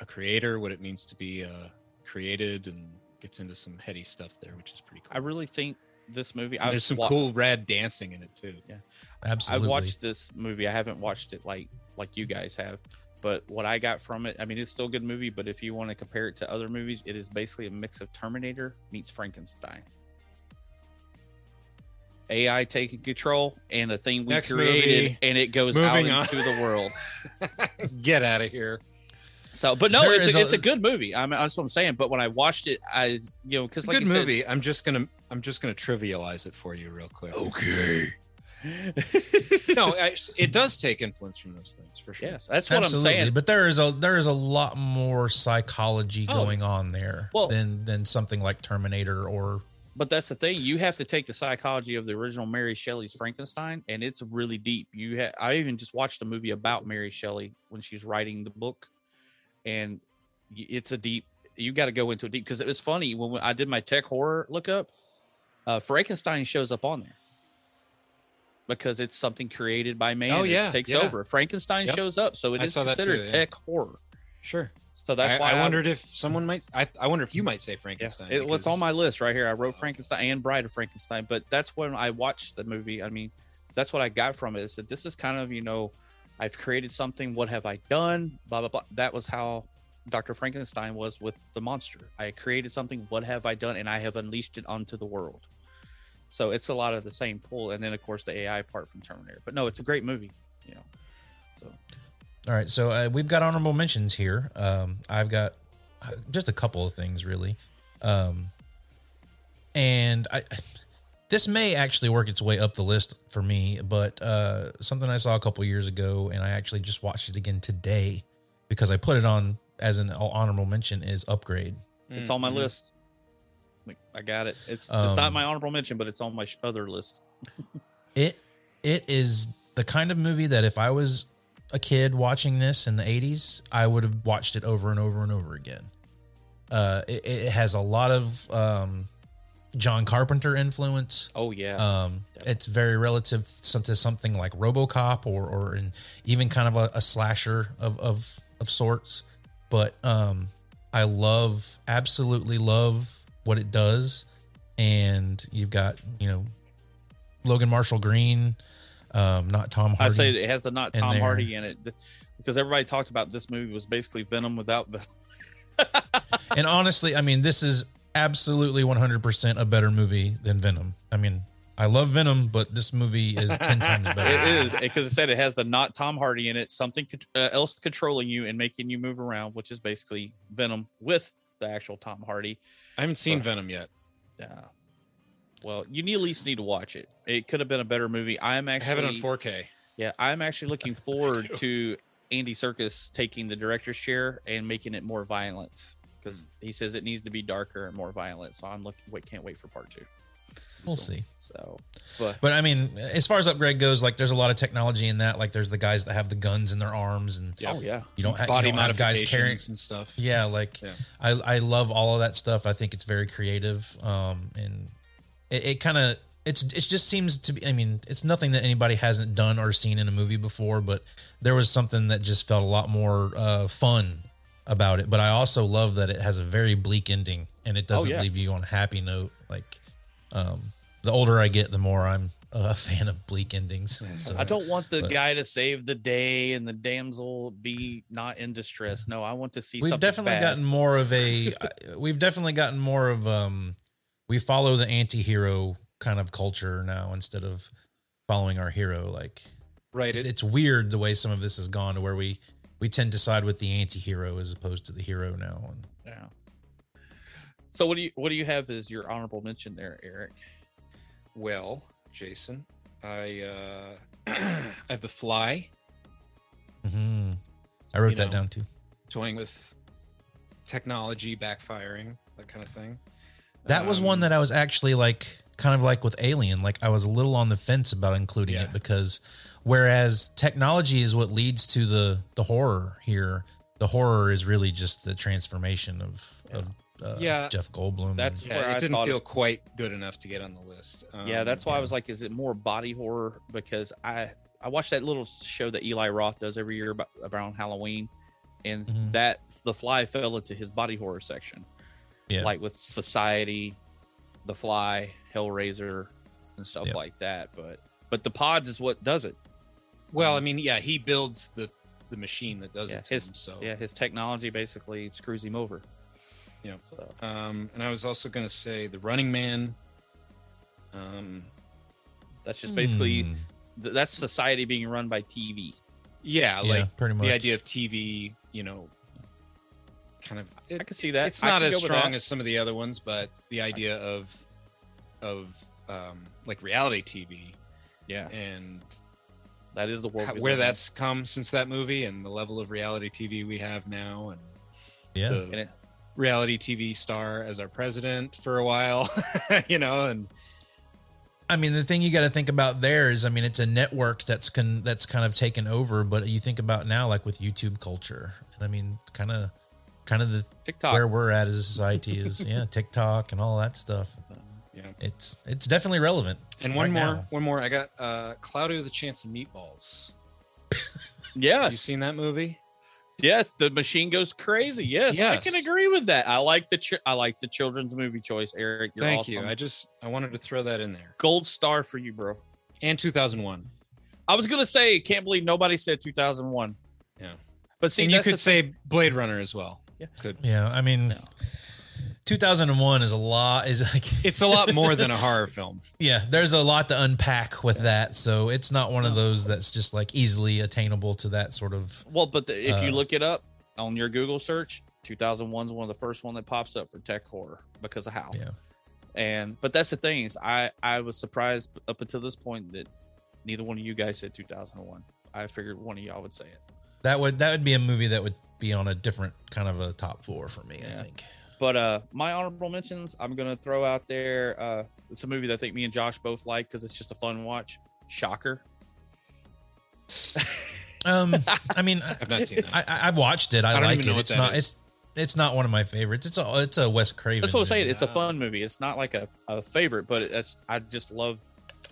a creator what it means to be uh created and gets into some heady stuff there which is pretty cool I really think this movie. I've there's some wa- cool rad dancing in it too. Yeah. Absolutely. I've watched this movie. I haven't watched it like like you guys have, but what I got from it, I mean, it's still a good movie. But if you want to compare it to other movies, it is basically a mix of Terminator meets Frankenstein. AI taking control and a thing we Next created, movie. and it goes Moving out on. into the world. Get out of here. So, but no, There it's a, a- it's a good movie. I mean, that's what I'm saying. But when I watched it, I you know because It's a like good you said- movie. I'm just gonna I'm just gonna trivialize it for you real quick. Okay. no, I- it does take influence from those things for sure. Yes, that's what Absolutely, I'm saying. but there is a there is a lot more psychology Oh. going on there Well- than than something like Terminator or But that's the thing. You have to take the psychology of the original Mary Shelley's Frankenstein, and it's really deep. You, ha- I even just watched a movie about Mary Shelley when she's writing the book, and it's a deep. You got to go into it deep because it was funny when I did my tech horror lookup. Uh, Frankenstein shows up on there because it's something created by man. Oh, It yeah, takes yeah. over. Frankenstein Yep. shows up, so it I is considered too, yeah. tech horror. Sure. So that's I, why I wondered if someone might. I, I wonder if you might say Frankenstein. it, well, it's on my list right here. I wrote oh. Frankenstein and Bride of Frankenstein, but that's when I watched the movie. I mean, that's what I got from it. Is that this is kind of you know, I've created something. What have I done? Blah blah blah. That was how Dr. Frankenstein was with the monster. I created something. What have I done? And I have unleashed it onto the world. So it's a lot of the same pull, and then of course the AI part from Terminator. But no, it's a great movie. You know, so All right, so uh, we've got honorable mentions here. Um, I've got uh, just a couple of things really, um, and I this may actually work its way up the list for me. But uh, something I saw a couple years ago, and I actually just watched it again today because I put it on as an honorable mention is Upgrade. it's on my Mm-hmm. list. Like, I got it. It's it's Um, not my honorable mention, but it's on my other list. It it is the kind of movie that if I was a kid watching this in the 80s, I would have watched it over and over and over again. Uh, it, it has a lot of um, John Carpenter influence. Oh yeah. Um, it's very relative to to something like RoboCop or or in even kind of a, a slasher of of of sorts. But um, I love absolutely love what it does, and you've got you know Logan Marshall Green, um, not Tom Hardy. I say it has the not Tom. Hardy in it because everybody talked about this movie was basically Venom without Venom. and honestly, I mean, this is absolutely 100% a better movie than Venom. I mean, I love Venom, but this movie is 10 times better. It is because it said it has the not Tom Hardy in it, something uh, else controlling you and making you move around, which is basically Venom with the actual Tom Hardy. I haven't seen But- Venom yet. Yeah. Well, you need, at least need to watch it. It could have been a better movie. I actually have it on 4K. Yeah, I'm actually looking forward to Andy Serkis taking the director's chair and making it more violent because hmm. he says it needs to be darker and more violent. So I'm looking. Wait, can't wait for part two. We'll see. So, but But I mean, as far as upgrade goes, like there's a lot of technology in that. Like there's the guys that have the guns in their arms, and Oh, yeah. you don't, ha- Body you don't have guys carrying and stuff. Yeah, like Yeah. I I love all of that stuff. I think it's very creative, um, and it, it kind of it's it just seems to be. I mean, it's nothing that anybody hasn't done or seen in a movie before, but there was something that just felt a lot more uh, fun about it. But I also love that it has a very bleak ending, and it doesn't yeah. leave you on a happy note. Like, um, the older I get, the more I'm a fan of bleak endings. So, I don't want the but- guy to save the day and the damsel be not in distress. No, I want to see. we've something definitely bad. gotten more of a. we've definitely gotten more of um we follow the anti-hero kind of culture now instead of following our hero like Right. it's, It, it's weird the way some of this has gone to where we we tend to side with the anti-hero as opposed to the hero now and Yeah. So what do you what do you have as your honorable mention there, Eric? Well, Jason, I uh, I have The Fly, Mhm. i wrote You that know. down too toying with technology backfiring, that kind of thing. that was one Um, that i was actually like kind of like with alien like i was a little on the fence about including Yeah. it because whereas technology is what leads to the the horror here the horror is really just the transformation of of uh, Yeah. jeff goldblum That's Yeah, where it I didn't thought feel quite good enough to get on the list. yeah, Um, that's why I was like, is it more body horror? Because I I watched that little show that Eli Roth does every year about around Halloween, and Mhm. that The Fly fell into his body horror section, yeah like with Society, The Fly, Hellraiser and stuff Yep. like that. But but the pods is what does it. Well, I mean, yeah, he builds the the machine that does Yeah, it to his him. So yeah, his technology basically screws him over. Yeah. So Um, and I was also going to say the Running Man. Um, that's just basically Hmm. th- that's society being run by TV. yeah, Yeah, like pretty much. the idea of TV, you know, kind of. I can see that. It's I not as strong as some of the other ones, but the idea of of um, like reality TV Yeah, and that is the world how, where live in. that's come since that movie and the level of reality TV we have now and Yeah. the And it- reality TV star as our president for a while, you know, and I mean, the thing you got to think about there is, I mean, it's a network that's con- that's kind of taken over. But you think about now, like with YouTube culture, and I mean, kind of, kind of the TikTok. where we're at as a society is, yeah, TikTok and all that stuff. yeah. It's it's definitely relevant. And one right more, now. one more. I got uh Cloudy with a Chance of Meatballs. yeah, You seen that movie? Yes, the machine goes crazy. Yes, I can agree with that. I like the ch- I like the children's movie choice, Eric. You're Thank awesome. you. I just I wanted to throw that in there. Gold star for you, bro. And 2001. I was gonna say, can't believe nobody said 2001. Yeah. But see, and you could say Blade Runner as well. Yeah. Could. Yeah, I mean, 2001 is a lot. Is like It's a lot more than a horror film. yeah. There's a lot to unpack with that, so it's not one of those that's just like easily attainable to that sort of. Well, but the, if you Uh, look it up on your Google search, 2001 is one of the first one that pops up for tech horror because of how. Yeah. And but that's the thing is, I I was surprised up until this point that neither one of you guys said 2001. I figured one of y'all would say it. That would that would be a movie that would be on a different kind of a top four for me. I think. But uh my honorable mentions, I'm gonna throw out there. Uh it's a movie that I think me and Josh both like because it's just a fun watch. Shocker. Um, I mean, I've not seen that. I, I I've watched it. I, I don't like even know it. what It's that not. is. It's it's not one of my favorites. It's a it's a Wes Craven. That's what I'm saying. movie. It's a fun movie. It's not like a, a favorite, but it's I just love.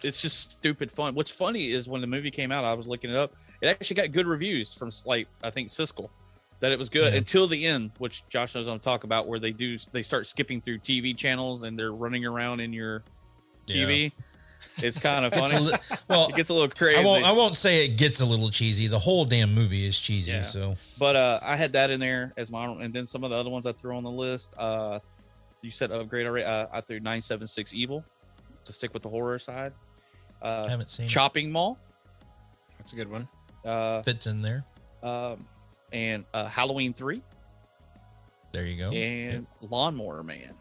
It's just stupid fun. What's funny is when the movie came out, I was looking it up. It actually got good reviews from like I think Siskel, that it was good Yeah. until the end, which Josh knows I'm talking about, where they do they start skipping through TV channels and they're running around in your Yeah. TV. It's kind of funny. li- well, it gets a little crazy. I won't I won't say it gets a little cheesy. The whole damn movie is cheesy. Yeah. So But uh, I had that in there as my, and then some of the other ones I threw on the list. Uh, you said upgrade already. Uh, I threw nine seven six evil to stick with the horror side. Uh, I haven't seen it. Chopping Mall. That's a good one. Uh, fits in there. um, and uh, Halloween three There you go. and Lawnmower Man.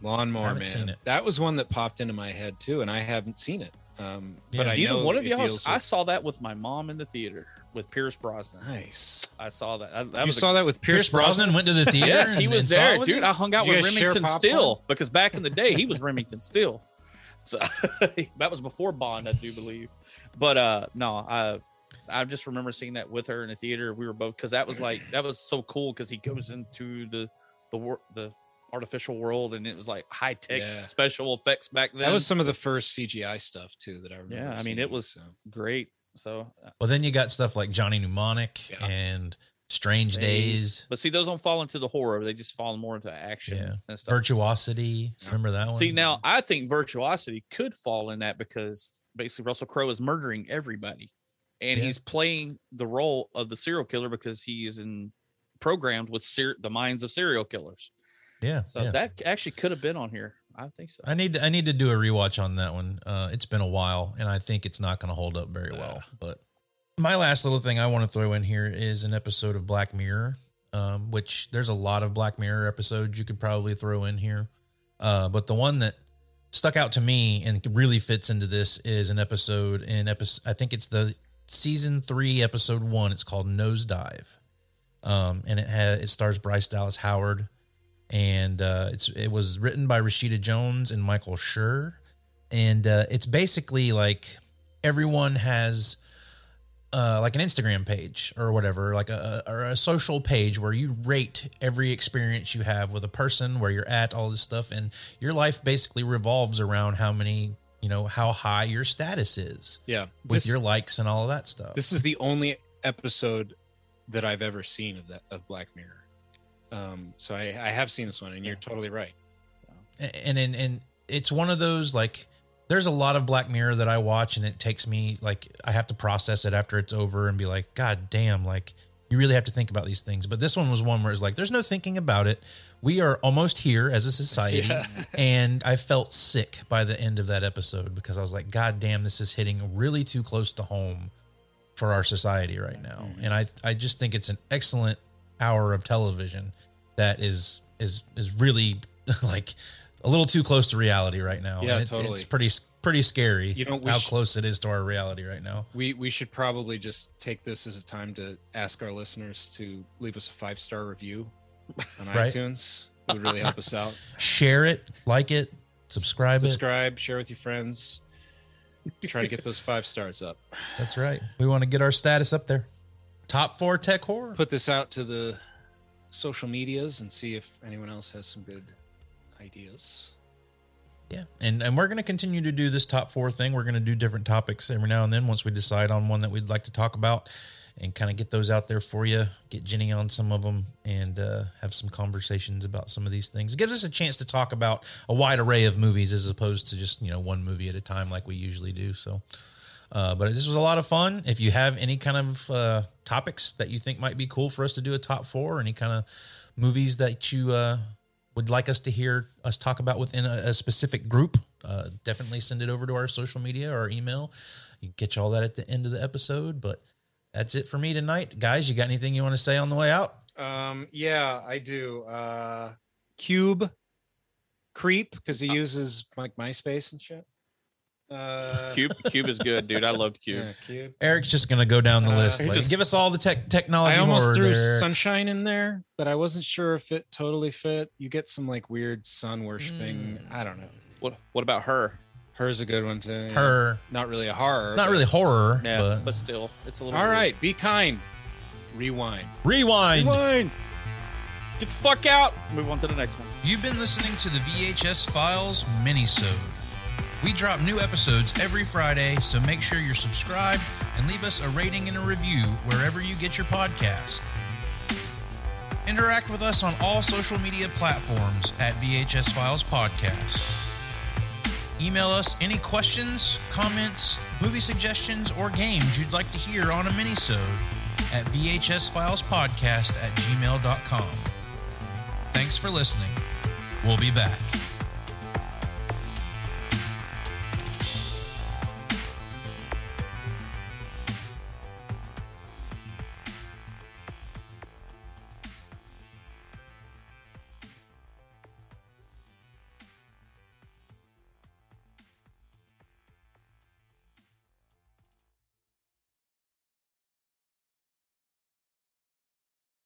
Lawnmower Man. seen it. That was one that popped into my head too, and I haven't seen it. Um, but Yeah. I Neither know one of y'all. deals I saw that with my mom in the theater with Pierce Brosnan. Nice. I saw that. I- that you was a- saw that with Pierce Pierce, Brosnan went to the theater. Yes, he was there, dude. you? I hung out Did with Remington popcorn? Steele because back in the day he was Remington Steele. So that was before Bond, I do believe. But uh no, I I just remember seeing that with her in the theater. We were both because that was like that was so cool because he goes into the the wor- the artificial world and it was like high tech Yeah. special effects back then. That was some of the first CGI stuff too that I remember. yeah, I mean seeing, it was so. great. So uh, Well, then you got stuff like Johnny Mnemonic Yeah. and Strange Days. But see, those don't fall into the horror. They just fall more into action Yeah. and stuff. Virtuosity. Remember that one? See, now I think virtuosity could fall in that because basically Russell Crowe is murdering everybody, and Yeah. he's playing the role of the serial killer because he is in programmed with ser- the minds of serial killers. Yeah. So yeah. that actually could have been on here. I think so. I need to, I need to do a rewatch on that one. Uh, it's been a while, and I think it's not going to hold up very well. But my last little thing I want to throw in here is an episode of Black Mirror, um, which there's a lot of Black Mirror episodes you could probably throw in here. Uh, but the one that stuck out to me and really fits into this is an episode in episode. I think it's the season three, episode one. It's called Nosedive, um, and it has it stars Bryce Dallas Howard. And uh, it's it was written by Rashida Jones and Michael Schur, and uh, it's basically like everyone has uh, like an Instagram page or whatever, like a or a social page where you rate every experience you have with a person, where you're at, all this stuff, and your life basically revolves around how many you know how high your status is Yeah, with this, your likes and all of that stuff. this is the only episode that I've ever seen of that of Black Mirror. Um, so I, I have seen this one, and you're totally right. and and and it's one of those like there's a lot of Black Mirror that I watch and it takes me like I have to process it after it's over and be like, God damn, like you really have to think about these things. But this one was one where it's like, there's no thinking about it. We are almost here as a society. Yeah. and I felt sick by the end of that episode because I was like, God damn, this is hitting really too close to home for our society right now. Mm-hmm. And I I just think it's an excellent hour of television that is is is really like a little too close to reality right now. Yeah, And it- totally. It's pretty pretty scary. You know, how sh- close it is to our reality right now. We we should probably just take this as a time to ask our listeners to leave us a five star review on Right. iTunes. It would really help us out. Share it, like it, subscribe, Subscribe, share with your friends. Try to get those five stars up. That's right. We want to get our status up there. Top four tech horror. Put this out to the social medias and see if anyone else has some good ideas. Yeah, and and we're going to continue to do this top four thing. We're going to do different topics every now and then once we decide on one that we'd like to talk about, and kind of get those out there for you. Get Jenny on some of them, and uh, have some conversations about some of these things. It gives us a chance to talk about a wide array of movies as opposed to just you know one movie at a time like we usually do. So. Uh, but this was a lot of fun. If you have any kind of uh, topics that you think might be cool for us to do a top four, any kind of movies that you uh, would like us to hear us talk about within a, a specific group, uh, definitely send it over to our social media or email. You get you all that at the end of the episode. But that's it for me tonight, guys. You got anything you want to say on the way out? Um, yeah, I do. Uh, Cube, Creep, because he uses like MySpace and shit. Uh, Cube Cube is good, dude. I loved Cube. Yeah, Cube. Eric's just gonna go down the Uh, list. Like, just- give us all the tech technology. I almost threw there. Sunshine in there, but I wasn't sure if it totally fit. You get some like weird sun worshiping. I don't know. What What about her? Her's a good one too. yeah. Her. not really a horror. Not but- really horror, Yeah, but, but, still, it's a little. All weird. right, be kind. Rewind. rewind. Rewind. Get the fuck out. Move on to the next one. You've been listening to the VHS Files minisode. We drop new episodes every Friday, so make sure you're subscribed and leave us a rating and a review wherever you get your podcast. Interact with us on all social media platforms at VHS Files Podcast. Email us any questions, comments, movie suggestions, or games you'd like to hear on a minisode at vhsfilespodcast at gmail.com. Thanks for listening. We'll be back.